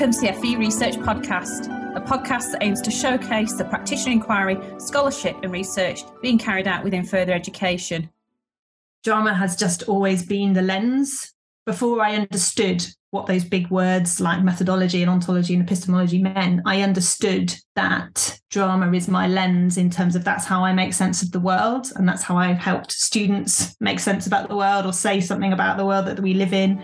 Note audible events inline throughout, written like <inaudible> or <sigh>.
Welcome to the FE Research Podcast, a podcast that aims to showcase the practitioner inquiry, scholarship, and research being carried out within further education. Drama has just always been the lens. Before I understood what those big words like methodology and ontology and epistemology meant, I understood that drama is my lens in terms of that's how I make sense of the world. And that's how I've helped students make sense about the world or say something about the world that we live in.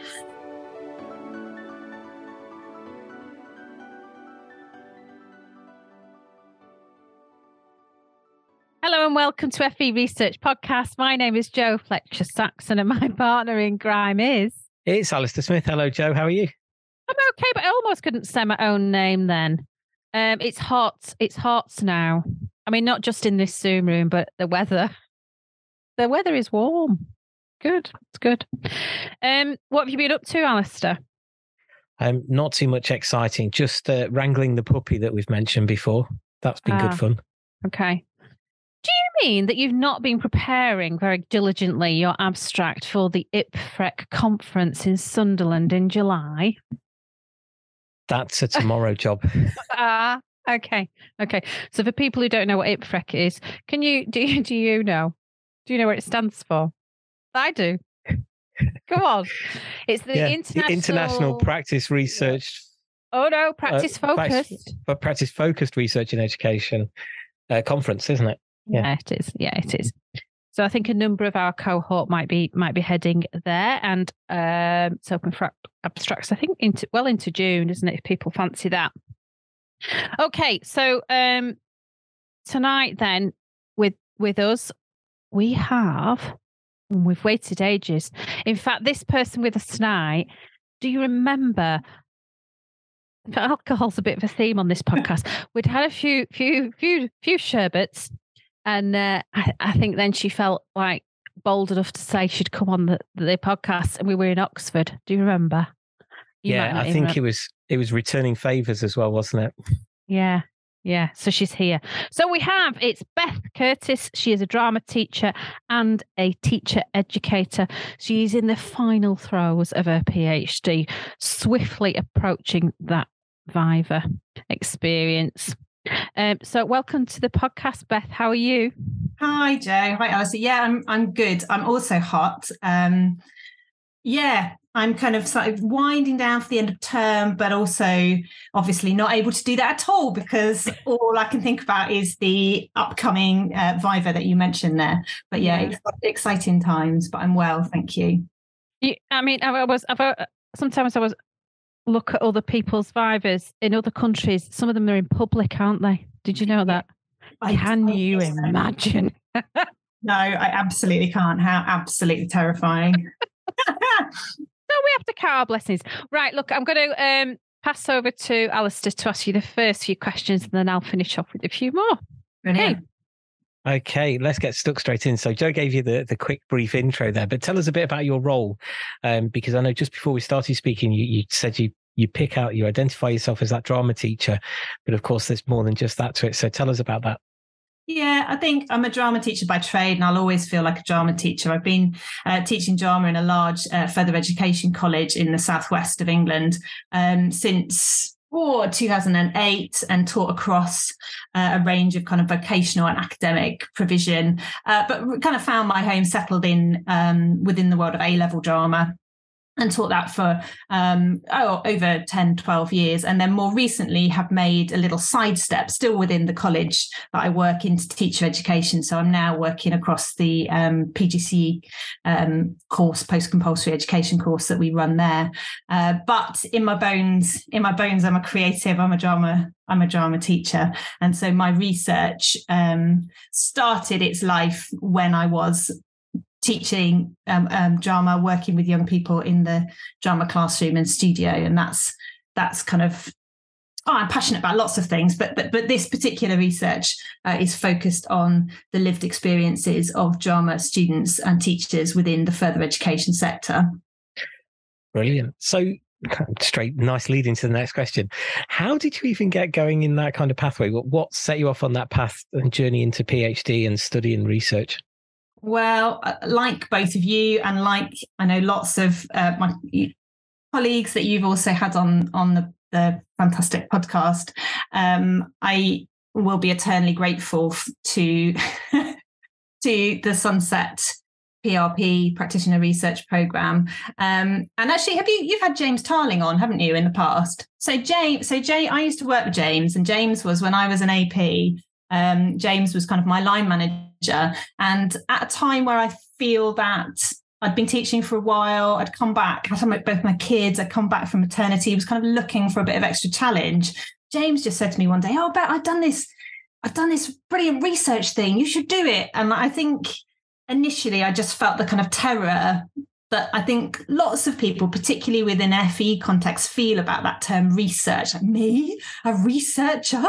Hello and welcome to FE Research Podcast. My name is Joe Fletcher Saxon and my <laughs> partner in crime is. It's Alistair Smith. Hello, Joe. How are you? I'm okay, but I almost couldn't say my own name then. Um, it's hot. It's hot now. I mean, not just in this Zoom room, but the weather. The weather is warm. Good. It's good. Um, what have you been up to, Alistair? Um, not too much exciting. Just uh, wrangling the puppy that we've mentioned before. That's been Ah. good fun. Okay. Do you mean that you've not been preparing very diligently your abstract for the IPFREC conference in Sunderland in July? That's a tomorrow <laughs> job. Ah, okay, okay. So for people who don't know what IPFREC is, can you do you do you know? Do you know what it stands for? I do. Come on, it's the Yeah, international International Practice Research, Oh no, practice uh, focused. but practice focused research in education uh, conference, isn't it? Yeah. Yeah, it is. Yeah, it is. So I think a number of our cohort might be might be heading there, and um, it's open for abstracts. I think into well into June, isn't it? If people fancy that. Okay, so um, tonight then with with us we have and we've waited ages. In fact, this person with us tonight. Do you remember? <laughs> Alcohol's a bit of a theme on this <laughs> podcast. We'd had a few, few, few, few sherbets, and uh, I, I think then she felt like bold enough to say she'd come on the, the podcast, and we were in Oxford. Do you remember? You yeah, I think it was it was returning favors as well, wasn't it? Yeah. Yeah. So she's here. So we have it's Beth Curtis. She is a drama teacher and a teacher educator. She's in the final throes of her PhD, swiftly approaching that Viva experience. Um, so welcome to the podcast, Beth. How are you? Hi, Joe. Hi, Alistair. Yeah, I'm I'm good. I'm also hot. Um, yeah, I'm kind of sort of winding down for the end of term, but also obviously not able to do that at all because all I can think about is the upcoming uh, Viva that you mentioned there. But yeah, Yeah. exciting times. But I'm well, thank you. you I mean, I was, I've, uh, sometimes I was look at other people's Vivas in other countries. Some of them are in public, aren't they? Did you know that? I Can you so. imagine? <laughs> No, I absolutely can't. How absolutely terrifying. <laughs> <laughs> No, we have to our blessings. Right, look, I'm going to um, pass over to Alistair to ask you the first few questions and then I'll finish off with a few more. Brilliant. Okay, let's get stuck straight in. So, Joe gave you the, the quick, brief intro there, but tell us a bit about your role, um, because I know just before we started speaking, you, you said you you pick out, you identify yourself as that drama teacher, but of course, there's more than just that to it. So, tell us about that. Yeah, I think I'm a drama teacher by trade, and I'll always feel like a drama teacher. I've been uh, teaching drama in a large uh, further education college in the southwest of England um, since oh, 2008 and taught across uh, a range of kind of vocational and academic provision, uh, but kind of found my home settled in um, within the world of A level drama and taught that for um, oh, over 10, 12 years. And then more recently have made a little sidestep still within the college that I work into teacher education. So I'm now working across the um, PGCE um, course, post compulsory education course that we run there. Uh, but in my bones, in my bones, I'm a creative. I'm a drama. I'm a drama teacher, and so my research um, started its life when I was teaching um, um, drama, working with young people in the drama classroom and studio, and that's that's kind of. Oh, I'm passionate about lots of things, but but but this particular research uh, is focused on the lived experiences of drama students and teachers within the further education sector. Brilliant. So, straight, nice lead into the next question. How did you even get going in that kind of pathway? What, what set you off on that path and journey into PhD and study and research? Well, uh, like both of you, and like I know lots of uh, my colleagues that you've also had on on the the fantastic podcast. Um, I will be eternally grateful to <laughs> to the SUNCETT PRP practitioner research program. Um, and actually, have you you've had James Tarling on, haven't you, in the past? So James, so Jay, I used to work with James, and James was when I was an AP. Um, James was kind of my line manager, and at a time where I feel that I'd been teaching for a while. I'd come back, I had both my kids. I'd come back from maternity. was kind of looking for a bit of extra challenge. James just said to me one day, "Oh, Bet, I've done this. I've done this brilliant research thing. You should do it." And I think initially I just felt the kind of terror that I think lots of people, particularly within FE context, feel about that term research. Like, me, a researcher?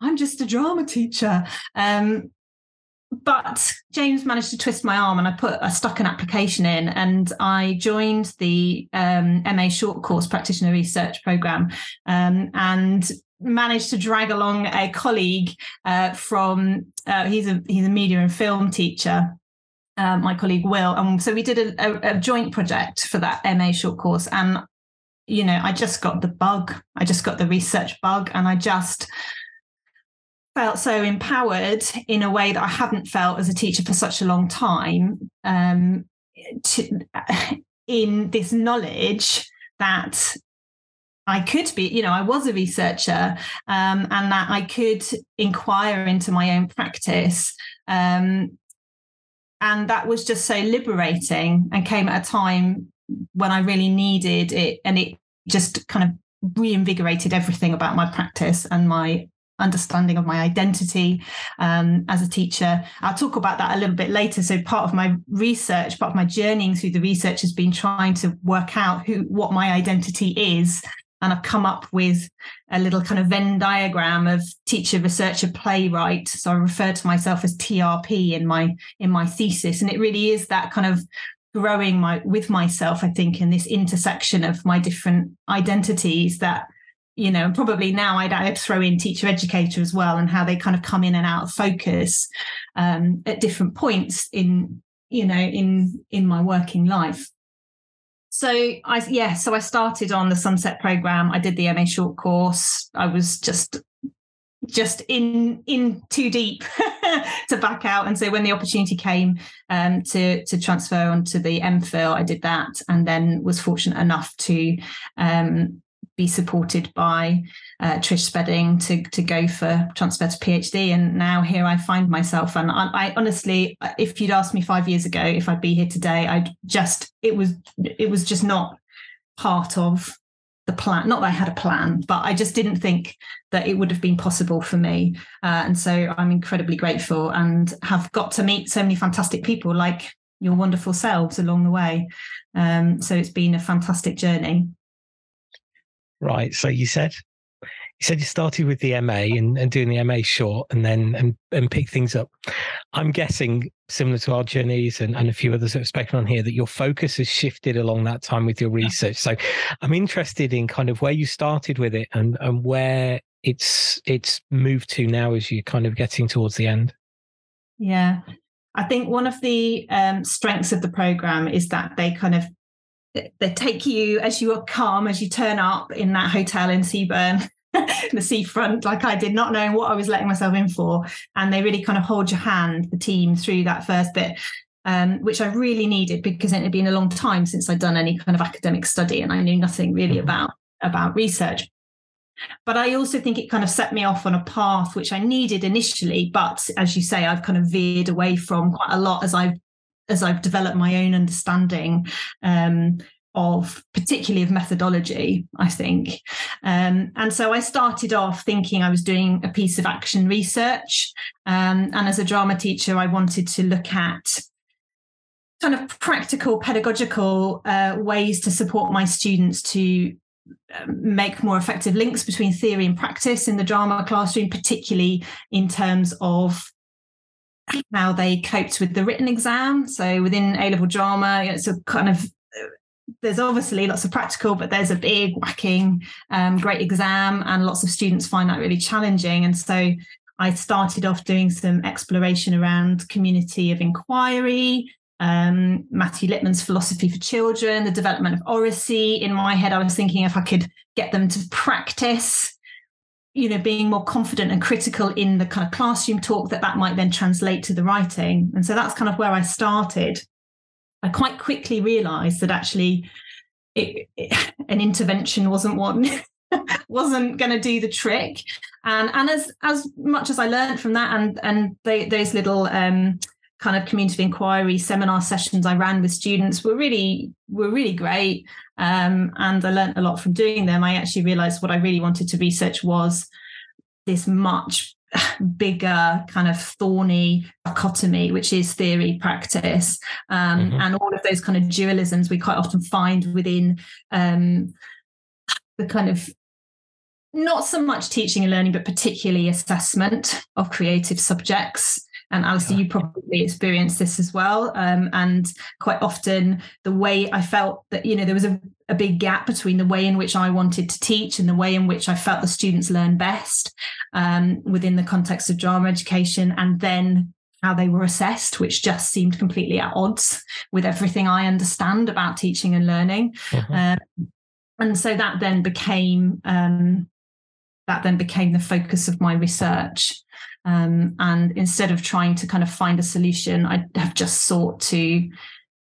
I'm just a drama teacher. Um, but James managed to twist my arm and I put I stuck an application in and I joined the um, MA short course practitioner research program um, and managed to drag along a colleague uh, from uh, he's a he's a media and film teacher uh, my colleague Will. And so we did a, a, a joint project for that MA short course. And, you know, I just got the bug. I just got the research bug. And I just felt so empowered in a way that I hadn't felt as a teacher for such a long time. Um, to, <laughs> in this knowledge that I could be, you know, I was a researcher um, and that I could inquire into my own practice um, and that was just so liberating and came at a time when I really needed it. And it just kind of reinvigorated everything about my practice and my understanding of my identity um, as a teacher. I'll talk about that a little bit later. So part of my research, part of my journeying through the research has been trying to work out who what my identity is and I've come up with a little kind of Venn diagram of teacher, researcher, playwright. So I refer to myself as TRP in my in my thesis, and it really is that kind of growing my with myself. I think in this intersection of my different identities that you know probably now I'd, I'd throw in teacher educator as well and how they kind of come in and out of focus um, at different points in you know in in my working life so I yeah, so I started on the SUNCETT program. I did the MA short course. I was just just in in too deep <laughs> to back out. And so when the opportunity came um, to to transfer onto the MPhil, I did that, and then was fortunate enough to um, be supported by uh, Trish Spedding to to go for transfer to PhD, and now here I find myself. And I, I, honestly, if you'd asked me five years ago if I'd be here today, I'd just it was it was just not part of the plan. Not that I had a plan, but I just didn't think that it would have been possible for me. Uh, and so I'm incredibly grateful and have got to meet so many fantastic people like your wonderful selves along the way. Um, so it's been a fantastic journey. Right. So you said you said you started with the MA and, and doing the MA short and then and, and pick things up. I'm guessing similar to our journeys and, and a few others that have spoken on here that your focus has shifted along that time with your research. So I'm interested in kind of where you started with it and, and where it's it's moved to now as you're kind of getting towards the end. Yeah. I think one of the um, strengths of the program is that they kind of they take you as you are calm as you turn up in that hotel in Seaburn. <laughs> the seafront, like I did, not knowing what I was letting myself in for. And they really kind of hold your hand, the team, through that first bit, um, which I really needed because it had been a long time since I'd done any kind of academic study and I knew nothing really mm-hmm. about about research. But I also think it kind of set me off on a path which I needed initially. But as you say, I've kind of veered away from quite a lot as I've as I've developed my own understanding um, of particularly of methodology, I think. Um, and so I started off thinking I was doing a piece of action research. Um, and as a drama teacher, I wanted to look at kind of practical pedagogical uh, ways to support my students to um, make more effective links between theory and practice in the drama classroom, particularly in terms of how they coped with the written exam. So within A level drama, it's a kind of there's obviously lots of practical, but there's a big whacking, um, great exam, and lots of students find that really challenging. And so I started off doing some exploration around community of inquiry, um, Matthew Lipman's Philosophy for Children, the development of oracy. In my head, I was thinking if I could get them to practice you know being more confident and critical in the kind of classroom talk that that might then translate to the writing. And so that's kind of where i started. I quite quickly realized that actually it, it, <laughs> an intervention wasn't one <laughs> wasn't going to do the trick. And and as as much as i learned from that and and they, those little um kind of community inquiry seminar sessions I ran with students were really were really great, um, and I learned a lot from doing them. I actually realised what I really wanted to research was this much <sighs> bigger kind of thorny dichotomy, which is theory practice, um, mm-hmm. and all of those kind of dualisms we quite often find within um, the kind of not so much teaching and learning, but particularly assessment of creative subjects. And Alistair, you probably experienced this as well. Um, and quite often, the way I felt that, you know, there was a, a big gap between the way in which I wanted to teach and the way in which I felt the students learn best um, within the context of drama education. And then how they were assessed, which just seemed completely at odds with everything I understand about teaching and learning. Mm-hmm. Um, and so that then became um, that then became the focus of my research. Um, and instead of trying to kind of find a solution, I have just sought to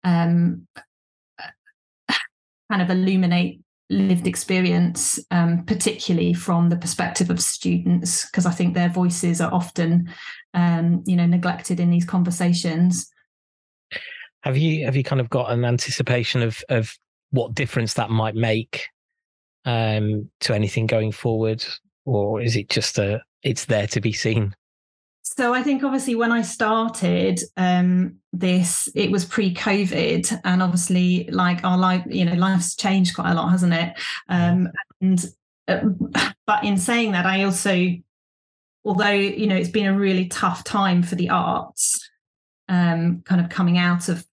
um, kind of illuminate lived experience, um, particularly from the perspective of students, because I think their voices are often, um, you know, neglected in these conversations. Have you have you kind of got an anticipation of of what difference that might make um, to anything going forward, or is it just a it's there to be seen? So I think obviously when I started um, this, it was pre-COVID, and obviously like our life, you know, life's changed quite a lot, hasn't it? Um, and uh, <laughs> but in saying that, I also, although you know, it's been a really tough time for the arts, um, kind of coming out of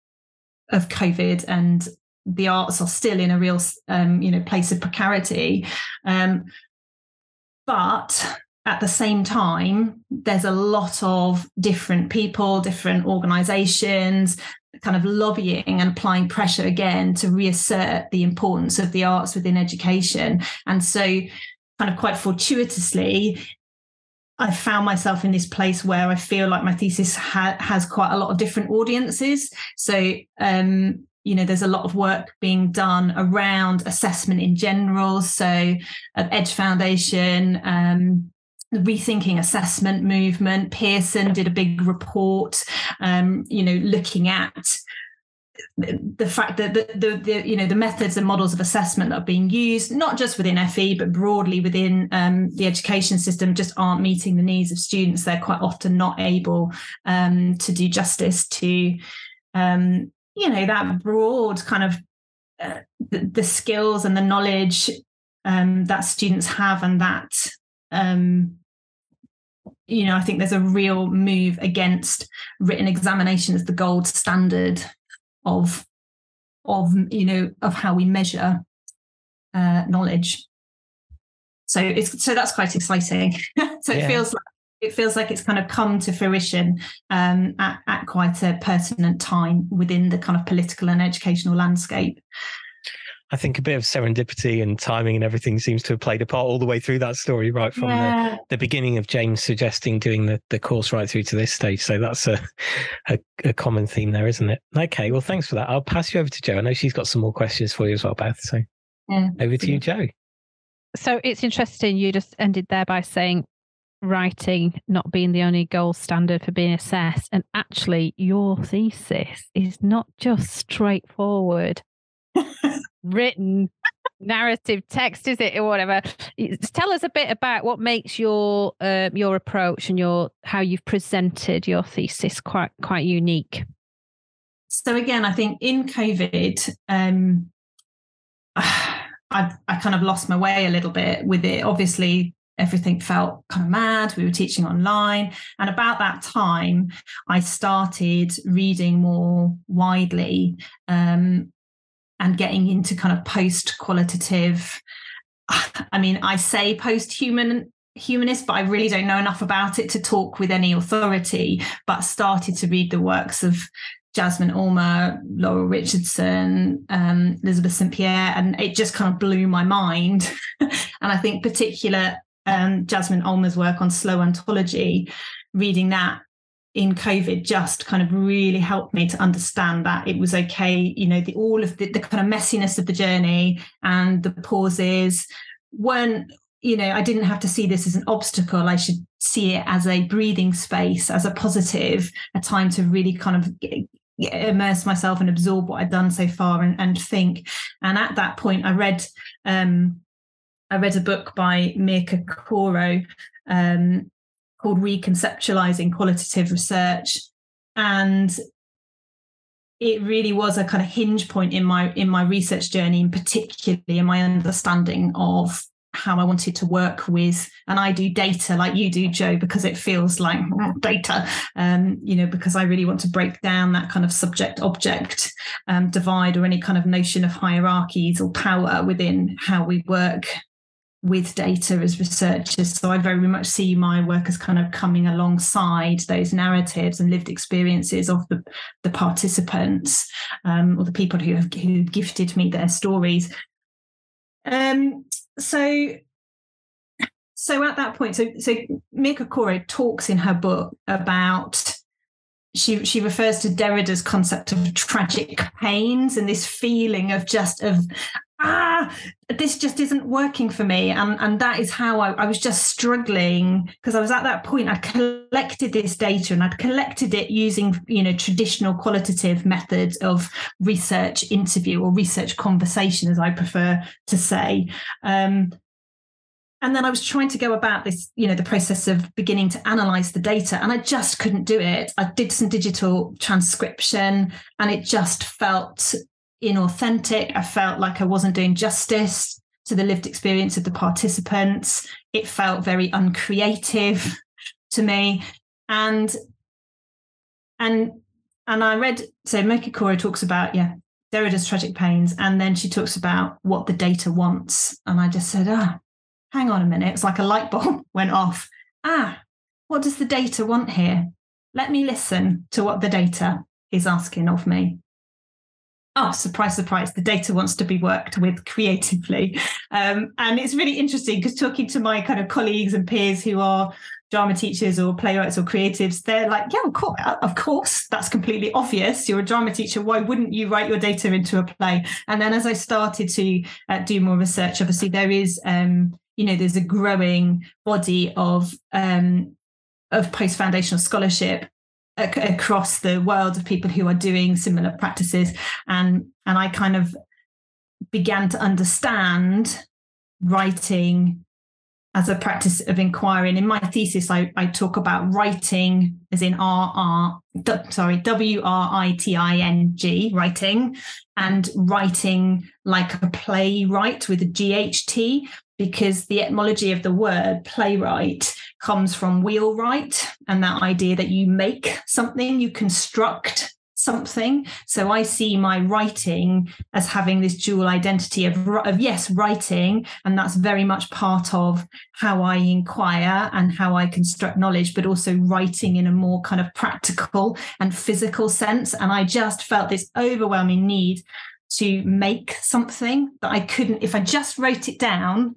of COVID, and the arts are still in a real, um, you know, place of precarity. Um, but at the same time, there's a lot of different people, different organizations, kind of lobbying and applying pressure again to reassert the importance of the arts within education. And so, kind of quite fortuitously, I found myself in this place where I feel like my thesis ha- has quite a lot of different audiences. So, um, you know, there's a lot of work being done around assessment in general. So, at Edge Foundation, um, rethinking assessment movement. Pearson did a big report um, you know looking at the fact that the, the, the, you know the methods and models of assessment that are being used not just within FE but broadly within um, the education system just aren't meeting the needs of students. They're quite often not able um, to do justice to um, you know that broad kind of uh, the, the, skills and the knowledge um, that students have and that um, you know, I think there's a real move against written examination as the gold standard of of you know of how we measure uh, knowledge. So it's so that's quite exciting. <laughs> so yeah. it feels like it feels like it's kind of come to fruition um, at, at quite a pertinent time within the kind of political and educational landscape. I think a bit of serendipity and timing and everything seems to have played a part all the way through that story, right from yeah. the, the beginning of James suggesting doing the, the course right through to this stage. So that's a, a, a common theme there, isn't it? Okay, well, thanks for that. I'll pass you over to Jo. I know she's got some more questions for you as well, Beth. So yeah. over to you, Jo. So it's interesting. You just ended there by saying writing not being the only gold standard for being assessed. And actually, your thesis is not just straightforward written narrative text, is it, or whatever? Tell us a bit about what makes your uh, your approach and your how you've presented your thesis quite quite unique. So again, I think in COVID, um, <sighs> I I kind of lost my way a little bit with it. Obviously, everything felt kind of mad. We were teaching online. And about that time, I started reading more widely um, and getting into kind of post qualitative <sighs> i mean i say post human humanist but i really don't know enough about it to talk with any authority but started to read the works of Jasmine Ulmer, Laurel Richardson, um, Elizabeth St. Pierre, and it just kind of blew my mind. <laughs> and I think particular um, Jasmine Ulmer's work on slow ontology, reading that in COVID just kind of really helped me to understand that it was okay, you know, the all of the, the kind of messiness of the journey and the pauses weren't, you know, I didn't have to see this as an obstacle. I should see it as a breathing space, as a positive, a time to really kind of immerse myself and absorb what I'd done so far and, and think. And at that point, I read um, I read a book by Mirka Koro um, called Reconceptualizing Qualitative Research, and it really was a kind of hinge point in my in my research journey, and particularly in my understanding of how I wanted to work with, and I do data like you do, Joe, because it feels like <laughs> data, um, you know, because I really want to break down that kind of subject object um, divide or any kind of notion of hierarchies or power within how we work with data as researchers. So I very much see my work as kind of coming alongside those narratives and lived experiences of the, the participants um, or the people who have who gifted me their stories. Um, so so at that point, so so Mirka Koro talks in her book about she she refers to Derrida's concept of tragic pains and this feeling of just of ah, this just isn't working for me. And, and that is how I, I was just struggling because I was at that point. I'd collected this data and I'd collected it using, you know, traditional qualitative methods of research interview or research conversation, as I prefer to say. Um, and then I was trying to go about this, you know, the process of beginning to analyze the data, and I just couldn't do it. I did some digital transcription, and it just felt inauthentic. I felt like I wasn't doing justice to the lived experience of the participants. It felt very uncreative to me. And and and I read so Mirka Koro talks about, yeah, Derrida's tragic pains, and then she talks about what the data wants. And I just said, ah, hang on a minute. It's like a light bulb <laughs> went off. Ah, what does the data want here? Let me listen to what the data is asking of me oh, surprise, surprise, the data wants to be worked with creatively. Um, and it's really interesting because talking to my kind of colleagues and peers who are drama teachers or playwrights or creatives, they're like, yeah, of course, of course, that's completely obvious. You're a drama teacher. Why wouldn't you write your data into a play? And then as I started to uh, do more research, obviously there is, um, you know, there's a growing body of um, of post foundational scholarship across the world of people who are doing similar practices and and I kind of began to understand writing as a practice of inquiry. And in my thesis, I, I talk about writing as in R R, sorry, W R I T I N G, writing, and writing like a playwright with a G H T, because the etymology of the word playwright comes from wheelwright and that idea that you make something, you construct something. So I see my writing as having this dual identity of, of yes, writing, and that's very much part of how I inquire and how I construct knowledge, but also writing in a more kind of practical and physical sense. And I just felt this overwhelming need to make something that I couldn't, if I just wrote it down,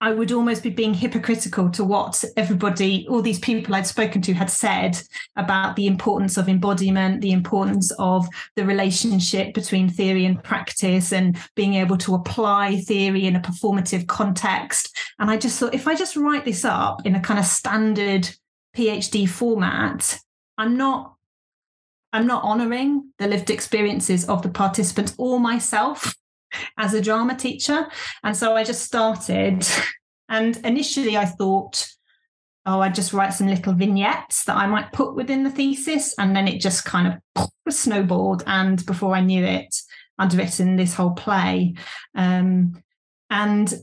I would almost be being hypocritical to what everybody, all these people I'd spoken to had said about the importance of embodiment, the importance of the relationship between theory and practice, and being able to apply theory in a performative context. And I just thought, if I just write this up in a kind of standard PhD format, I'm not I'm not honoring the lived experiences of the participants or myself as a drama teacher. And so I just started. And initially I thought, oh, I'd just write some little vignettes that I might put within the thesis. And then it just kind of snowballed. And before I knew it, I'd written this whole play. Um, and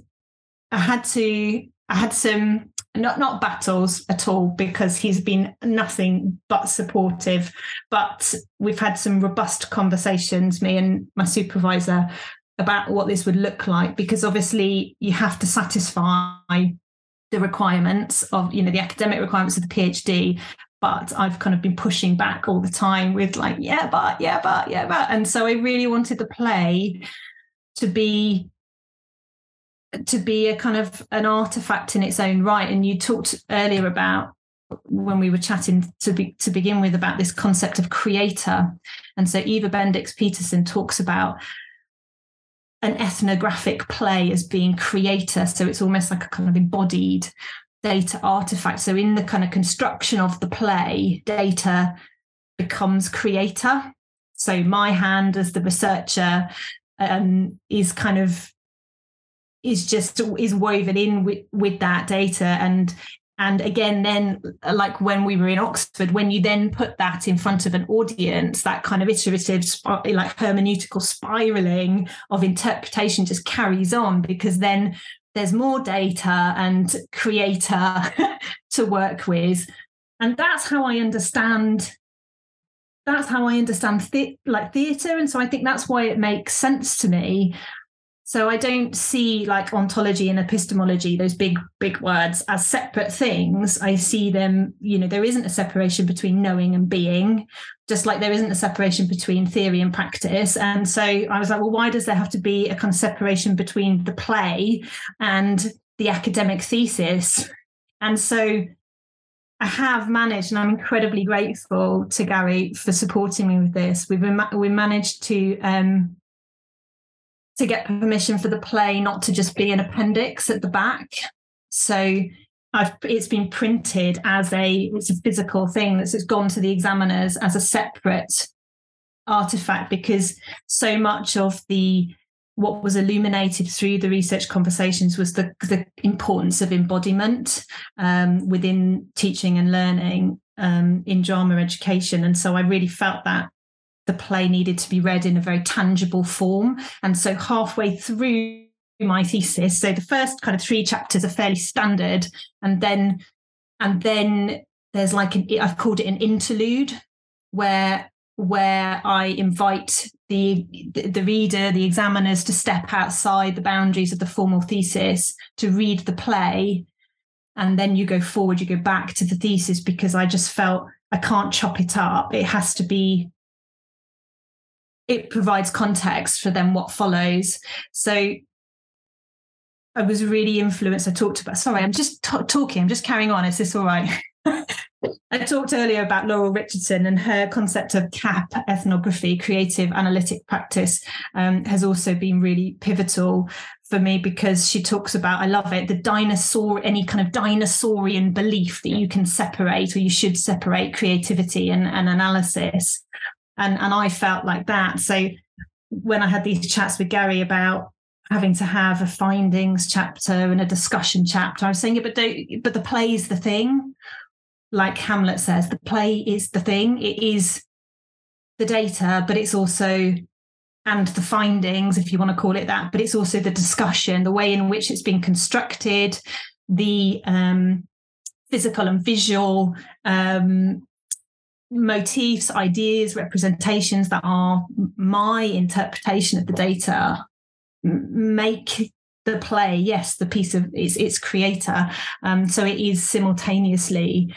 I had to, I had some not not battles at all because he's been nothing but supportive but we've had some robust conversations me and my supervisor about what this would look like because obviously you have to satisfy the requirements of you know the academic requirements of the phd but I've kind of been pushing back all the time with like, yeah, but, yeah, but, yeah, but. And so I really wanted the play to be to be a kind of an artifact in its own right. And you talked earlier about when we were chatting to be, to begin with about this concept of creata. And so Eva Bendix Petersen talks about an ethnographic play as being creata. So it's almost like a kind of embodied data artifact. So in the kind of construction of the play, data becomes creata. So my hand as the researcher um, is kind of is just is woven in with, with that data. And and again then like when we were in oxford when you then put that in front of an audience that kind of iterative like hermeneutical spiraling of interpretation just carries on because then there's more data and creata <laughs> to work with. And that's how i understand that's how i understand the, like theatre and so i think that's why it makes sense to me so I don't see like ontology and epistemology, those big, big words, as separate things. I see them, you know, there isn't a separation between knowing and being, just like there isn't a separation between theory and practice. And so I was like, well, why does there have to be a kind of separation between the play and the academic thesis? And so I have managed, and I'm incredibly grateful to Gary for supporting me with this. We've we managed to um, to get permission for the play not to just be an appendix at the back. So I've, it's been printed as a it's a physical thing that's gone to the examiners as a separate artifact because so much of the what was illuminated through the research conversations was the, the importance of embodiment um, within teaching and learning um, in drama education and so i really felt that the play needed to be read in a very tangible form. And so halfway through my thesis, so the first kind of three chapters are fairly standard, and then and then there's like an I've called it an interlude where where I invite the the reader, the examiners to step outside the boundaries of the formal thesis to read the play. And then you go forward, you go back to the thesis because I just felt I can't chop it up. It has to be it provides context for then what follows. So I was really influenced. I talked about, sorry, I'm just t- talking, I'm just carrying on. Is this all right? <laughs> I talked earlier about Laurel Richardson and her concept of CAP ethnography, creative analytic practice, um, has also been really pivotal for me because she talks about, I love it, the dinosaur, any kind of dinosaurian belief that you can separate or you should separate creativity and, and analysis and and I felt like that. So when I had these chats with Gary about having to have a findings chapter and a discussion chapter, I was saying, yeah, but don't, but the play is the thing. Like Hamlet says, the play is the thing. It is the data, but it's also and the findings, if you want to call it that, but it's also the discussion, the way in which it's been constructed, the um, physical and visual um, motifs, ideas, representations that are my interpretation of the data make the play, yes, the piece of its its creata. Um, so it is simultaneously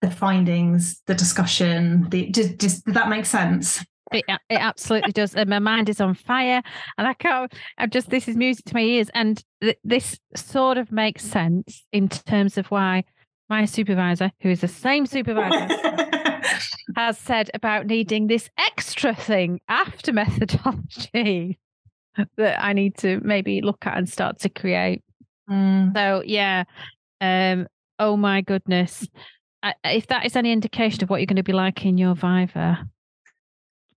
the findings, the discussion. The just, just does that make sense? It, it absolutely does. And my mind is on fire, and I can't. I'm just. This is music to my ears, and th- this sort of makes sense in terms of why my supervisor, who is the same supervisor, <laughs> has said about needing this extra thing after methodology <laughs> that I need to maybe look at and start to create. Mm. So yeah, um, oh my goodness, I, if that is any indication of what you're going to be like in your Viva,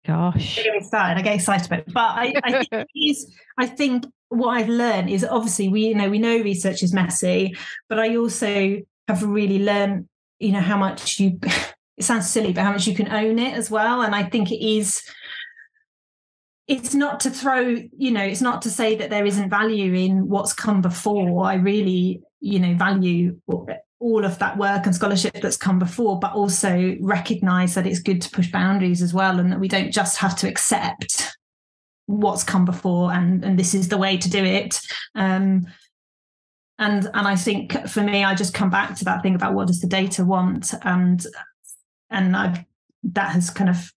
gosh, I get excited. I get excited about it, but I, I think <laughs> I think what I've learned is obviously we you know we know research is messy, but I also have really learned, you know, how much you, <laughs> it sounds silly, but how much you can own it as well. And I think it is, it's not to throw, you know, it's not to say that there isn't value in what's come before. I really, you know, value all of that work and scholarship that's come before, but also recognize that it's good to push boundaries as well and that we don't just have to accept what's come before and and this is the way to do it um and and I think for me, I just come back to that thing about what does the data want, and and I've that has kind of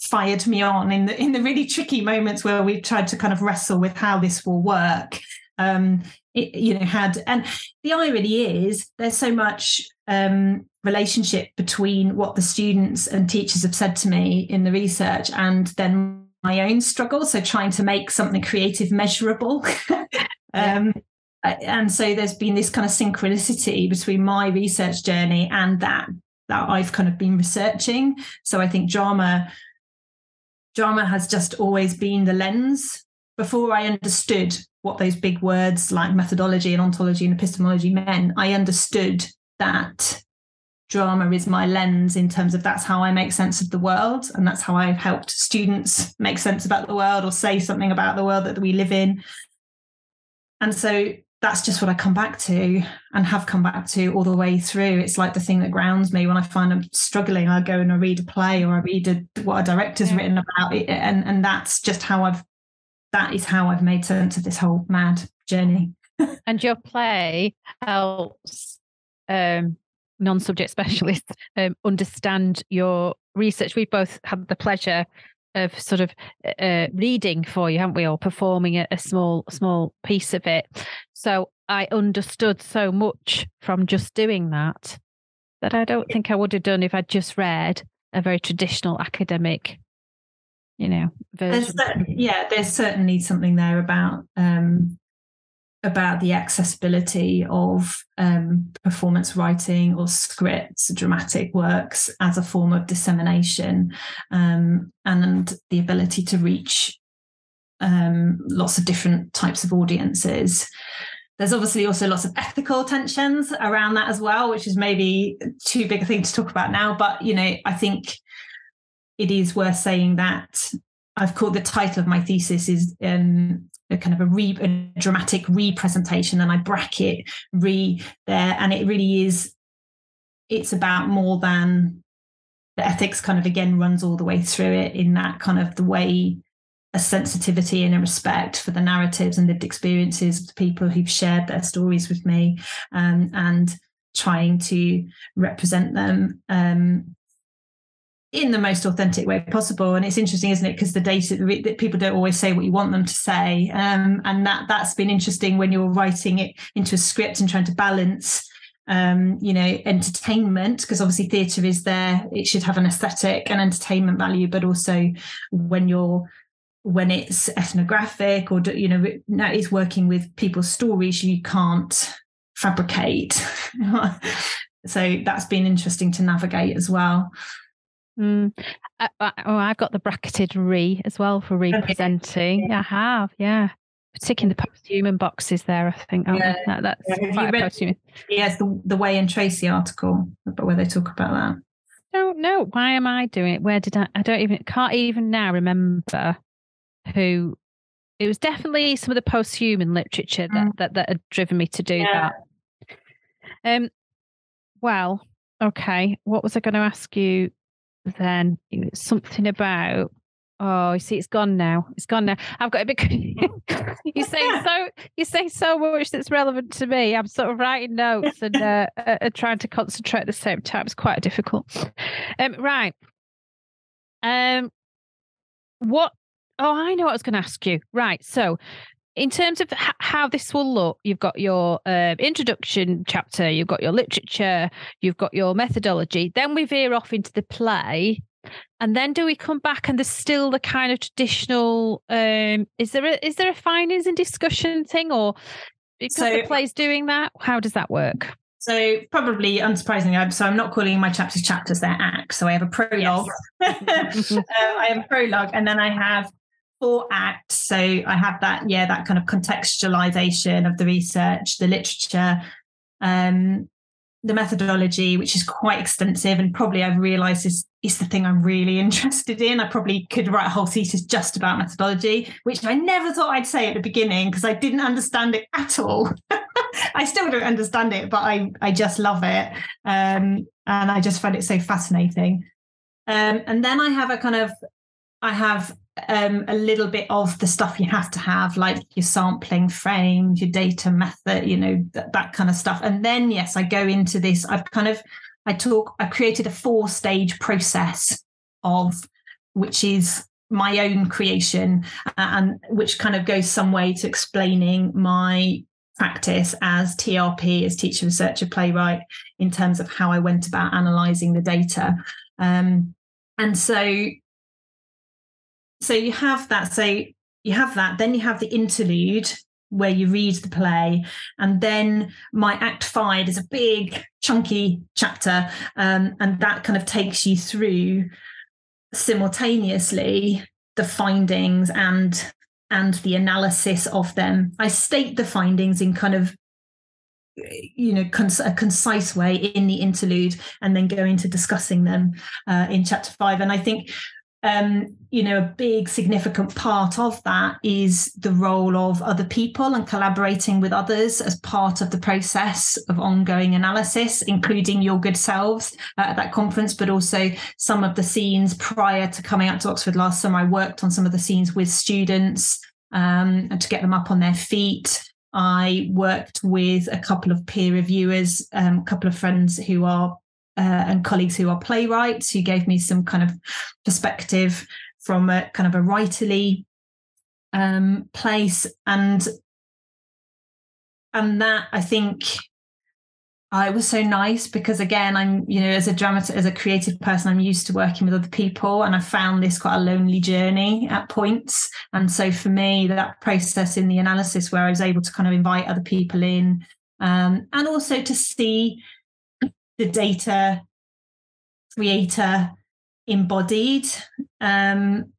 fired me on in the in the really tricky moments where we've tried to kind of wrestle with how this will work. Um, it, you know, had and the irony is there's so much um, relationship between what the students and teachers have said to me in the research and then my own struggle. So trying to make something creative measurable. <laughs> um, Uh, and so there's been this kind of synchronicity between my research journey and that that I've kind of been researching. So I think drama drama has just always been the lens. Before I understood what those big words like methodology and ontology and epistemology meant, I understood that drama is my lens in terms of that's how I make sense of the world. And that's how I've helped students make sense about the world or say something about the world that we live in. And so that's just what I come back to and have come back to all the way through. It's like the thing that grounds me when I find I'm struggling. I go and I read a play or I read a, what a director's yeah. written about it, and and that's just how I've. That is how I've made sense of this whole mad journey. <laughs> and your play helps um, non-subject <laughs> specialists um, understand your research. We've both had the pleasure of sort of uh, reading for you, haven't we, or performing a, a small small piece of it. So I understood so much from just doing that that I don't think I would have done if I'd just read a very traditional academic, you know, version. There's, yeah, there's certainly something there about um, about the accessibility of um, performance writing or scripts, dramatic works as a form of dissemination, um, and the ability to reach um, lots of different types of audiences. There's obviously also lots of ethical tensions around that as well, which is maybe too big a thing to talk about now. But you know, I think it is worth saying that I've called the title of my thesis is um, a kind of a, re, a dramatic representation and I bracket re there and it really is it's about more than the ethics kind of again runs all the way through it in that kind of the way a sensitivity and a respect for the narratives and lived experiences of the people who've shared their stories with me um, and trying to represent them um, in the most authentic way possible. And it's interesting, isn't it? Because the data that people don't always say what you want them to say, um, and that that's been interesting when you're writing it into a script and trying to balance. Um, you know, entertainment, because obviously theatre is there, it should have an aesthetic and entertainment value, but also when you're when it's ethnographic or you know now it's working with people's stories you can't fabricate <laughs> so that's been interesting to navigate as well Mm. I, I, oh, I've got the bracketed re as well for <laughs> representing. Okay. I have, yeah. Particularly the post-human boxes there, I think. Yeah. That, that's yeah. quite a post-human. Yes, the, the Way and Tracy article but where they talk about that. I don't know. Why am I doing it? Where did I? I don't even, can't even now remember who. It was definitely some of the post-human literature that, mm. that, that had driven me to do yeah. that. Um, well, okay. What was I going to ask you? Then something about oh you see it's gone now it's gone now. I've got a bit <laughs> you say so you say so much that's relevant to me. I'm sort of writing notes and uh, <laughs> uh, uh, trying to concentrate at the same time. It's quite difficult. Um right. Um what oh i know what i was going to ask you. Right so in terms of h- how this will look, you've got your uh, introduction chapter, you've got your literature, you've got your methodology. Then we veer off into the play. And then do we come back and there's still the kind of traditional um is there a is there a findings and discussion thing or because so, the play's doing that? How does that work? So probably unsurprisingly, so I'm not calling my chapters chapters; they're acts. So I have a prologue. Yes. uh, <laughs> I have a prologue, and then I have four acts. So I have that, yeah, that kind of contextualization of the research, the literature, um, the methodology, which is quite extensive, and probably I've realised is is the thing I'm really <laughs> interested in. I probably could write a whole thesis just about methodology, which I never thought I'd say at the beginning because I didn't understand it at all. <laughs> I still don't understand it, but I I just love it, um, and I just find it so fascinating. Um, and then I have a kind of I have um, a little bit of the stuff you have to have, like your sampling frames, your data method, you know, that, that kind of stuff. And then, yes, I go into this. I've kind of, I talk, I created a four stage process of which is my own creation and which kind of goes some way to explaining my practice as TRP, as teacher, researcher, playwright, in terms of how I went about analysing the data. Um, and so, so you have that. So you have that. Then you have the interlude where you read the play, and then my Act Five is a big, chunky chapter, um, and that kind of takes you through simultaneously the findings and and the analysis of them. I state the findings in kind of you know cons- a concise way in the interlude and then go into discussing them uh, in chapter five and i think um, you know, a big significant part of that is the role of other people and collaborating with others as part of the process of ongoing analysis, including your good selves uh, at that conference, but also some of the scenes prior to coming out to Oxford last summer. I worked on some of the scenes with students um, and to get them up on their feet. I worked with a couple of peer reviewers, um, a couple of friends who are uh, and colleagues who are playwrights who gave me some kind of perspective from a kind of a writerly um, place. And and that I think I was so nice because again I'm you know as a dramatic as a creative person I'm used to working with other people and I found this quite a lonely journey at points. And so for me that process in the analysis where I was able to kind of invite other people in um, and also to see the data creata embodied um,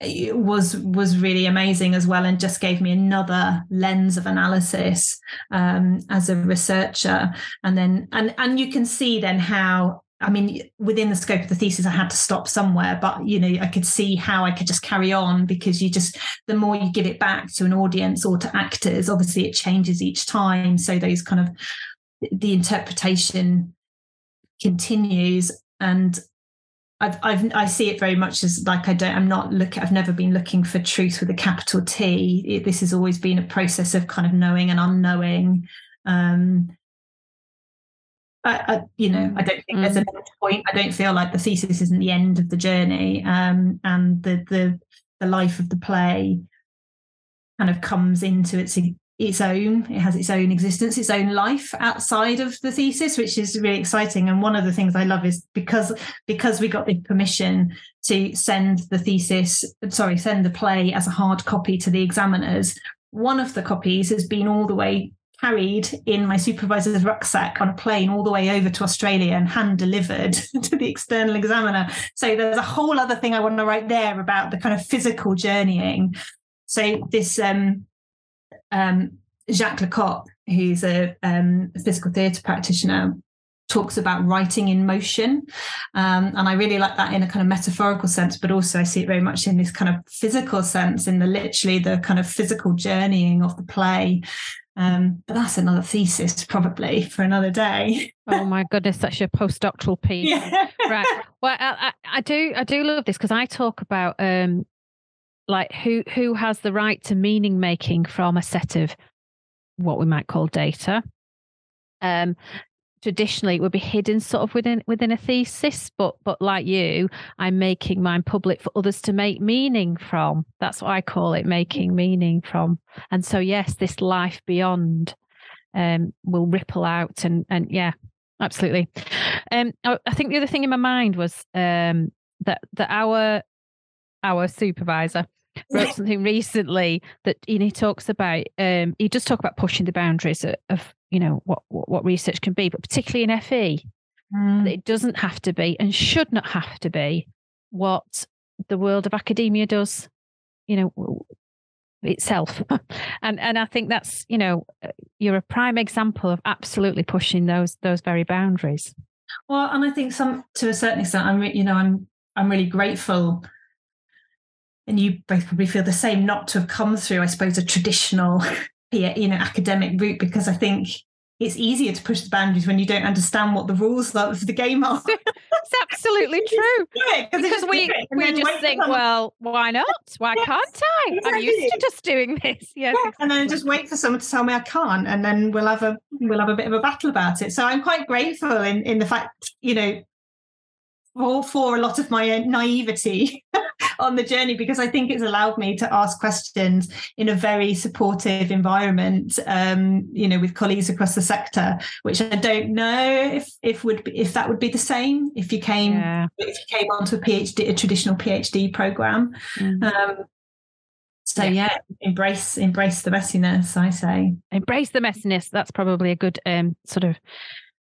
was was really amazing as well and just gave me another lens of analysis um, as a researcher and then and and you can see then how I mean, within the scope of the thesis, I had to stop somewhere, but you know, I could see how I could just carry on because you just the more you give it back to an audience or to actors, obviously it changes each time. So those kind of the interpretation continues and I've, I've, I see it very much as like I don't I'm not looking I've never been looking for truth with a capital T. It, this has always been a process of kind of knowing and unknowing. Um I, I you know I don't think mm. there's a point. I don't feel like the thesis isn't the end of the journey um and the the the life of the play kind of comes into its its own it has its own existence its own life outside of the thesis which is really exciting and one of the things i love is because because we got the permission to send the thesis sorry send the play as a hard copy to the examiners one of the copies has been all the way carried in my supervisor's rucksack on a plane all the way over to Australia and hand delivered <laughs> to the external examiner. So there's a whole other thing I want to write there about the kind of physical journeying. So this um, um, Jacques Lecoq, who's a um, physical theatre practitioner, talks about writing in motion. Um, and I really like that in a kind of metaphorical sense, but also I see it very much in this kind of physical sense, in the literally the kind of physical journeying of the play. Um, but that's another thesis probably for another day. oh my goodness, that's your postdoctoral piece. <laughs> Yeah. right. Well, I, I, do I do love this because I talk about um, like who who has the right to meaning making from a set of what we might call data? Um traditionally it would be hidden sort of within within a thesis but but like you i'm making mine public for others to make meaning from. That's what i call it making meaning from. And so yes this life beyond um will ripple out and and yeah absolutely. Um I, I think the other thing in my mind was um that that our our supervisor wrote something recently that you know, he talks about um, he does talk about pushing the boundaries of, of you know what, what, what research can be but particularly in FE mm. it doesn't have to be and should not have to be what the world of academia does you know itself. <laughs> And and i think that's you know uh, you're a prime example of absolutely pushing those those very boundaries. Well and i think some to a certain extent i'm you know i'm i'm really grateful and you both probably feel the same not to have come through i suppose a traditional <laughs> you know academic route because i think it's easier to push the boundaries when you don't understand what the rules of the game are it's absolutely <laughs> true. Because we, we just think, well, why not? Why yes. can't I? Exactly. I'm used to just doing this. <laughs> Yes, yeah. and then just wait for someone to tell me I can't, and then we'll have a we'll have a bit of a battle about it. So I'm quite grateful in in the fact, you know, for, for a lot of my uh, naivety on the journey because I think it's allowed me to ask questions in a very supportive environment, um, you know, with colleagues across the sector, which I don't know if if would be, if that would be the same if you came yeah. if you came onto a PhD a traditional PhD program. Mm. Um, so yeah. yeah. embrace embrace the messiness. I say embrace the messiness. That's probably a good um, sort of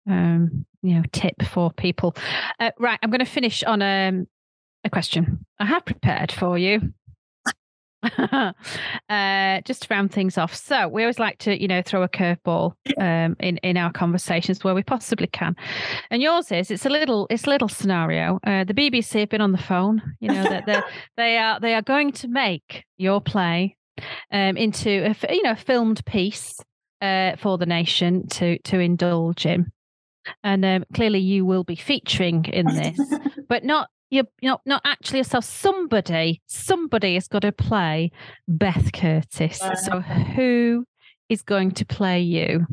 um, you know tip for people. Uh, right, I'm going to finish on um, a question I have prepared for you. <laughs> uh, just to round things off. So we always like to, you know, throw a curveball um, in in our conversations where we possibly can. And yours is it's a little it's a little scenario. Uh, the BBC have been on the phone. You know that they <laughs> they are they are going to make your play um, into a you know a filmed piece uh, for the nation to to indulge in and um, clearly you will be featuring in this, <laughs> but not you're not not actually yourself. Somebody, somebody has got to play Beth Curtis. Uh, so who is going to play you?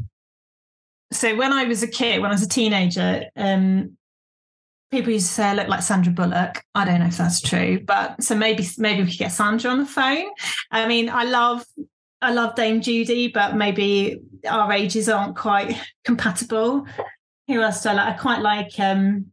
So when I was a kid, when I was a teenager, um, people used to say I look like Sandra Bullock. I don't know if that's true, but so maybe maybe we could get Sandra on the phone. I mean, I love I love Dame Judi, but maybe our ages aren't quite <laughs> compatible. Who else do I like? I quite like um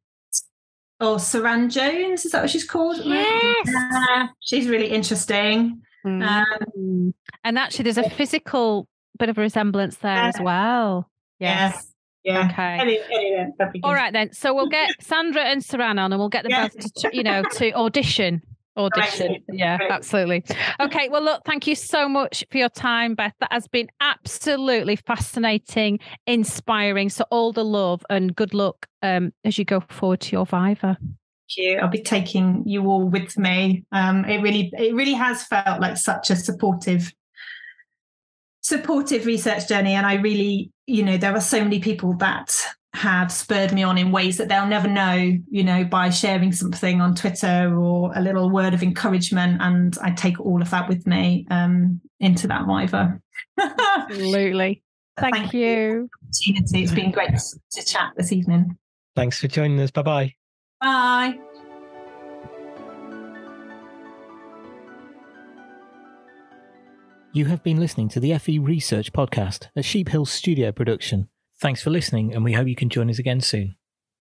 oh Suranne Jones, is that what she's called? Yes. Uh, she's really interesting. Mm. Um, and actually there's a physical bit of a resemblance there as well. Yes. Yeah. Okay. Anyway, anyway, All right then. So we'll get <laughs> Sandra and Suranne on, and we'll get them yeah. both to, you know, to audition audition. Yeah, absolutely. Okay. Well, look, thank you so much for your time, Beth. That has been absolutely fascinating, inspiring. So, all the love and good luck um, as you go forward to your Viva. Thank you. I'll be taking you all with me. Um, it really, it really has felt like such a supportive, supportive research journey, and I really, you know, there are so many people that have spurred me on in ways that they'll never know, you know, by sharing something on Twitter or a little word of encouragement. And I take all of that with me um, into that Viva. Absolutely. <laughs> Thank, Thank you. you. Opportunity. It's been great to chat this evening. Thanks for joining us. Bye-bye. Bye. You have been listening to the FE Research Podcast, a Sheep Hill studio production. Thanks for listening, and we hope you can join us again soon.